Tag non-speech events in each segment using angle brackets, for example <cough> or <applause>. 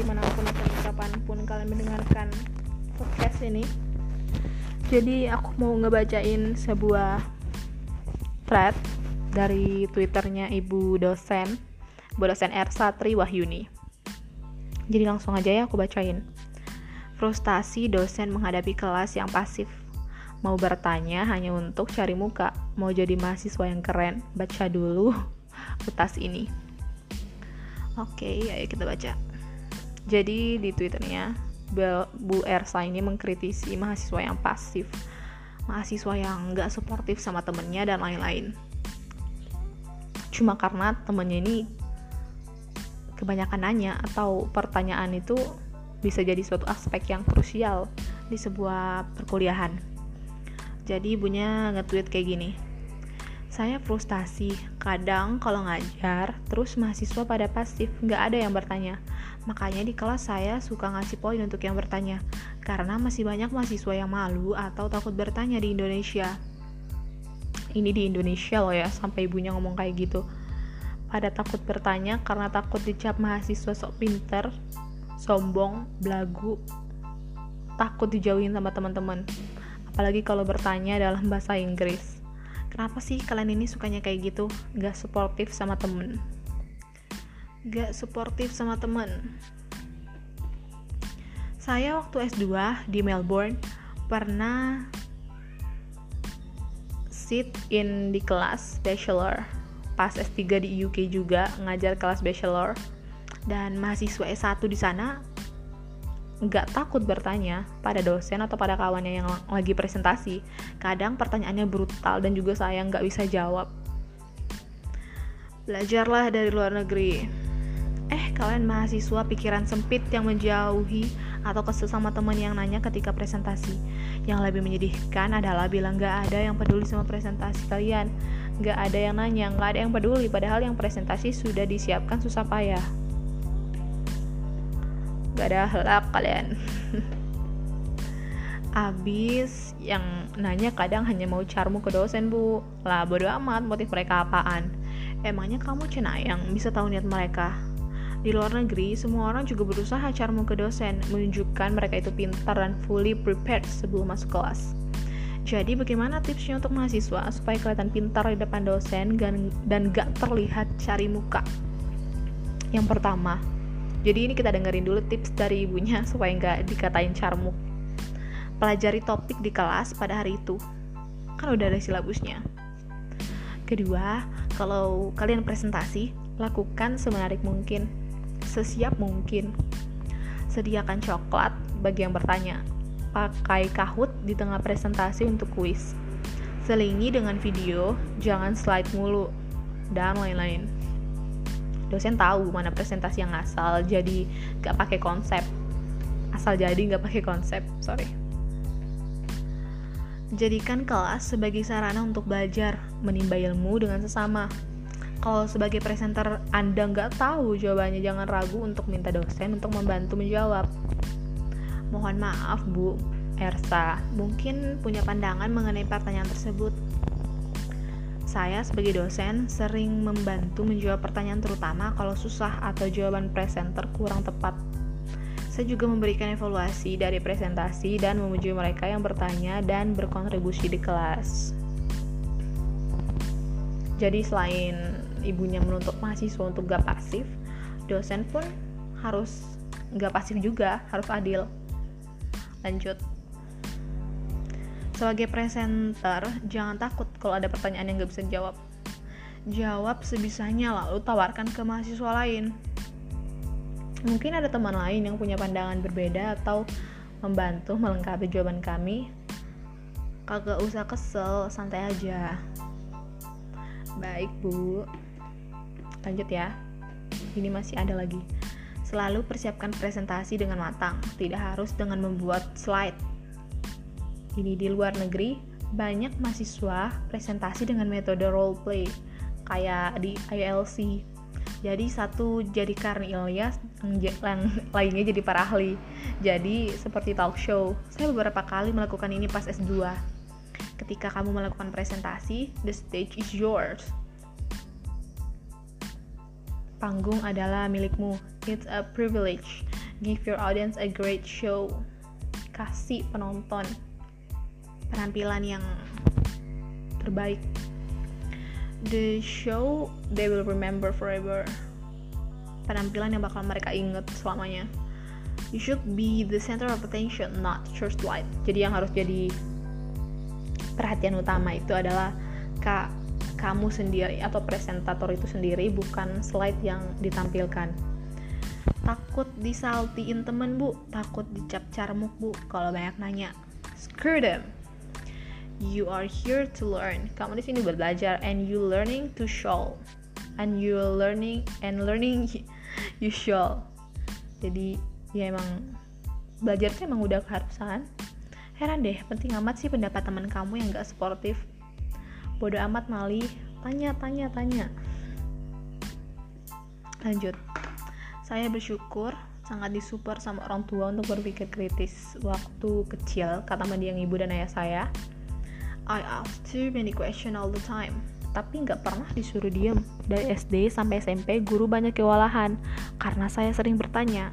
di mana pun atau kapan pun kalian mendengarkan podcast ini Jadi aku mau ngebacain sebuah thread dari twitternya ibu dosen Ibu dosen R. Satri Wahyuni. Jadi langsung aja ya aku bacain. Frustasi dosen menghadapi kelas yang pasif. Mau bertanya hanya untuk cari muka. Mau jadi mahasiswa yang keren. Baca dulu <laughs> utas ini. Oke, ayo kita baca. Jadi di twitternya, Bu Ersa ini mengkritisi mahasiswa yang pasif, mahasiswa yang nggak suportif sama temennya dan lain-lain. Cuma karena temennya ini kebanyakan nanya atau pertanyaan itu bisa jadi suatu aspek yang krusial di sebuah perkuliahan. Jadi ibunya nge-tweet kayak gini saya frustasi, kadang kalau ngajar, terus mahasiswa pada pasif, nggak ada yang bertanya. Makanya di kelas saya suka ngasih poin untuk yang bertanya, karena masih banyak mahasiswa yang malu atau takut bertanya di Indonesia. Ini di Indonesia loh ya, sampai ibunya ngomong kayak gitu. Pada takut bertanya karena takut dicap mahasiswa sok pinter, sombong, belagu, takut dijauhin sama teman-teman. Apalagi kalau bertanya dalam bahasa Inggris kenapa sih kalian ini sukanya kayak gitu? Gak suportif sama temen. Gak suportif sama temen. Saya waktu S2 di Melbourne pernah sit in di kelas bachelor. Pas S3 di UK juga ngajar kelas bachelor. Dan mahasiswa S1 di sana nggak takut bertanya pada dosen atau pada kawannya yang lagi presentasi. Kadang pertanyaannya brutal dan juga saya nggak bisa jawab. Belajarlah dari luar negeri. Eh, kalian mahasiswa pikiran sempit yang menjauhi atau kesel sama teman yang nanya ketika presentasi. Yang lebih menyedihkan adalah bilang nggak ada yang peduli sama presentasi kalian. Nggak ada yang nanya, nggak ada yang peduli, padahal yang presentasi sudah disiapkan susah payah gak ada helak kalian <laughs> abis yang nanya kadang hanya mau carmu ke dosen bu lah bodo amat motif mereka apaan emangnya kamu cenayang bisa tahu niat mereka di luar negeri, semua orang juga berusaha carmu ke dosen, menunjukkan mereka itu pintar dan fully prepared sebelum masuk kelas. Jadi bagaimana tipsnya untuk mahasiswa supaya kelihatan pintar di depan dosen dan gak terlihat cari muka? Yang pertama, jadi ini kita dengerin dulu tips dari ibunya <laughs> supaya nggak dikatain carmuk. Pelajari topik di kelas pada hari itu. Kan udah ada silabusnya. Kedua, kalau kalian presentasi, lakukan semenarik mungkin, sesiap mungkin. Sediakan coklat bagi yang bertanya. Pakai kahut di tengah presentasi untuk kuis. Selingi dengan video, jangan slide mulu, dan lain-lain dosen tahu mana presentasi yang asal jadi gak pakai konsep. Asal jadi gak pakai konsep sorry. Jadikan kelas sebagai sarana untuk belajar menimba ilmu dengan sesama. Kalau sebagai presenter Anda nggak tahu jawabannya jangan ragu untuk minta dosen untuk membantu menjawab. Mohon maaf Bu. Ersa mungkin punya pandangan mengenai pertanyaan tersebut saya sebagai dosen sering membantu menjawab pertanyaan terutama kalau susah atau jawaban presenter kurang tepat. Saya juga memberikan evaluasi dari presentasi dan memuji mereka yang bertanya dan berkontribusi di kelas. Jadi selain ibunya menuntut mahasiswa untuk gak pasif, dosen pun harus gak pasif juga, harus adil. Lanjut. Sebagai presenter, jangan takut kalau ada pertanyaan yang gak bisa dijawab. Jawab sebisanya lalu tawarkan ke mahasiswa lain. Mungkin ada teman lain yang punya pandangan berbeda atau membantu melengkapi jawaban kami. Kagak usah kesel, santai aja. Baik, Bu. Lanjut ya. Ini masih ada lagi. Selalu persiapkan presentasi dengan matang, tidak harus dengan membuat slide ini di luar negeri, banyak mahasiswa presentasi dengan metode role play kayak di ILC. Jadi satu jadi Karni Ilyas, yang lainnya jadi para ahli. Jadi seperti talk show. Saya beberapa kali melakukan ini pas S2. Ketika kamu melakukan presentasi, the stage is yours. Panggung adalah milikmu. It's a privilege. Give your audience a great show. Kasih penonton penampilan yang terbaik. The show they will remember forever. Penampilan yang bakal mereka inget selamanya. You should be the center of attention, not first light. Jadi yang harus jadi perhatian utama itu adalah kak kamu sendiri atau presentator itu sendiri bukan slide yang ditampilkan takut disaltiin temen bu takut dicap carmuk bu kalau banyak nanya screw them you are here to learn. Kamu di sini belajar and you learning to show. And you learning and learning <laughs> you show. Jadi ya emang belajar tuh emang udah keharusan heran deh penting amat sih pendapat teman kamu yang gak sportif. Bodo amat Mali tanya tanya tanya. Lanjut. Saya bersyukur sangat disupport sama orang tua untuk berpikir kritis waktu kecil kata mendiang ibu dan ayah saya I ask too many question all the time. Tapi nggak pernah disuruh diem. Dari SD sampai SMP guru banyak kewalahan. Karena saya sering bertanya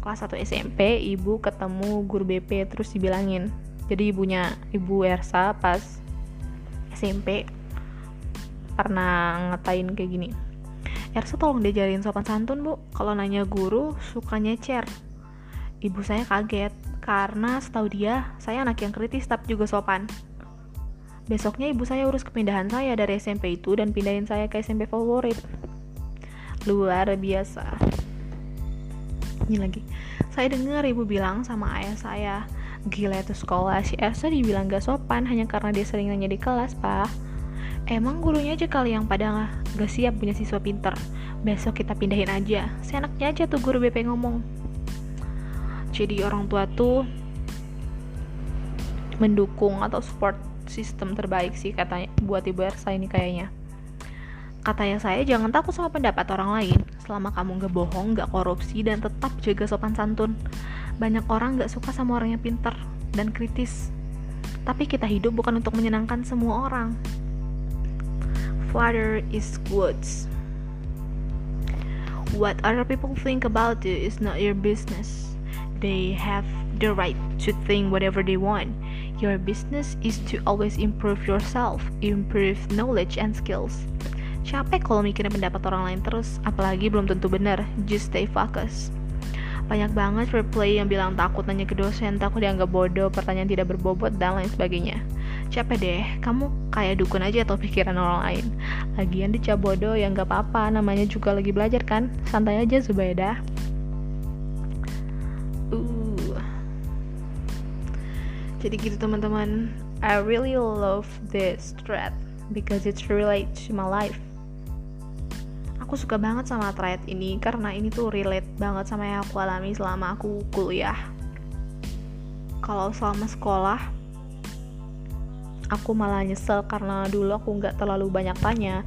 kelas 1 SMP ibu ketemu guru BP terus dibilangin. Jadi ibunya ibu Ersa pas SMP pernah ngatain kayak gini Ersa tolong diajarin sopan santun bu. Kalau nanya guru suka nyecer. Ibu saya kaget karena setahu dia saya anak yang kritis tapi juga sopan besoknya ibu saya urus kepindahan saya dari SMP itu dan pindahin saya ke SMP favorit luar biasa ini lagi saya dengar ibu bilang sama ayah saya Gila itu sekolah, si Ersa dibilang gak sopan hanya karena dia sering nanya di kelas, pak. Emang gurunya aja kali yang pada gak siap punya siswa pinter. Besok kita pindahin aja. Seenaknya aja tuh guru BP ngomong. Jadi orang tua tuh mendukung atau support sistem terbaik sih katanya buat ibu Ersa ini kayaknya. Katanya saya jangan takut sama pendapat orang lain selama kamu gak bohong, gak korupsi, dan tetap jaga sopan santun. Banyak orang gak suka sama orang yang pintar dan kritis. Tapi kita hidup bukan untuk menyenangkan semua orang. Father is goods. What other people think about you is not your business. They have the right to think whatever they want. Your business is to always improve yourself, improve knowledge and skills. Capek kalau mikirin pendapat orang lain terus, apalagi belum tentu benar. Just stay focused banyak banget replay yang bilang takut nanya ke dosen, takut dianggap bodoh, pertanyaan tidak berbobot, dan lain sebagainya. Capek deh, kamu kayak dukun aja atau pikiran orang lain. Lagian dicap bodoh ya nggak apa-apa, namanya juga lagi belajar kan. Santai aja Zubaida. Jadi gitu teman-teman, I really love this thread because it's relate to my life. Aku suka banget sama thread ini karena ini tuh relate banget sama yang aku alami selama aku kuliah. Kalau selama sekolah aku malah nyesel karena dulu aku nggak terlalu banyak tanya.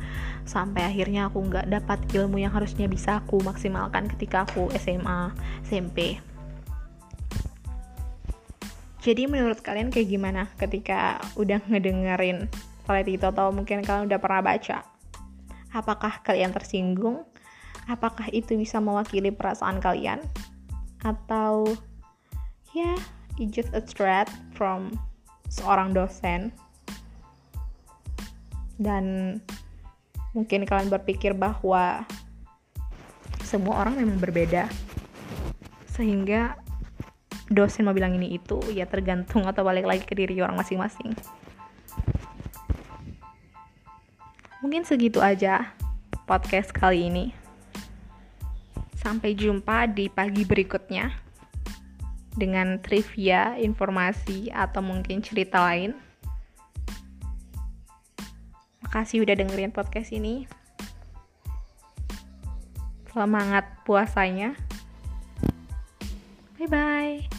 Sampai akhirnya aku nggak dapat ilmu yang harusnya bisa aku maksimalkan ketika aku SMA SMP jadi menurut kalian kayak gimana ketika udah ngedengerin thread itu atau mungkin kalian udah pernah baca Apakah kalian tersinggung? Apakah itu bisa mewakili perasaan kalian? Atau ya, yeah, it's just a threat from seorang dosen. Dan mungkin kalian berpikir bahwa semua orang memang berbeda. Sehingga dosen mau bilang ini itu ya tergantung atau balik lagi ke diri orang masing-masing. Mungkin segitu aja podcast kali ini. Sampai jumpa di pagi berikutnya dengan trivia, informasi, atau mungkin cerita lain. Makasih udah dengerin podcast ini. Semangat puasanya. Bye bye.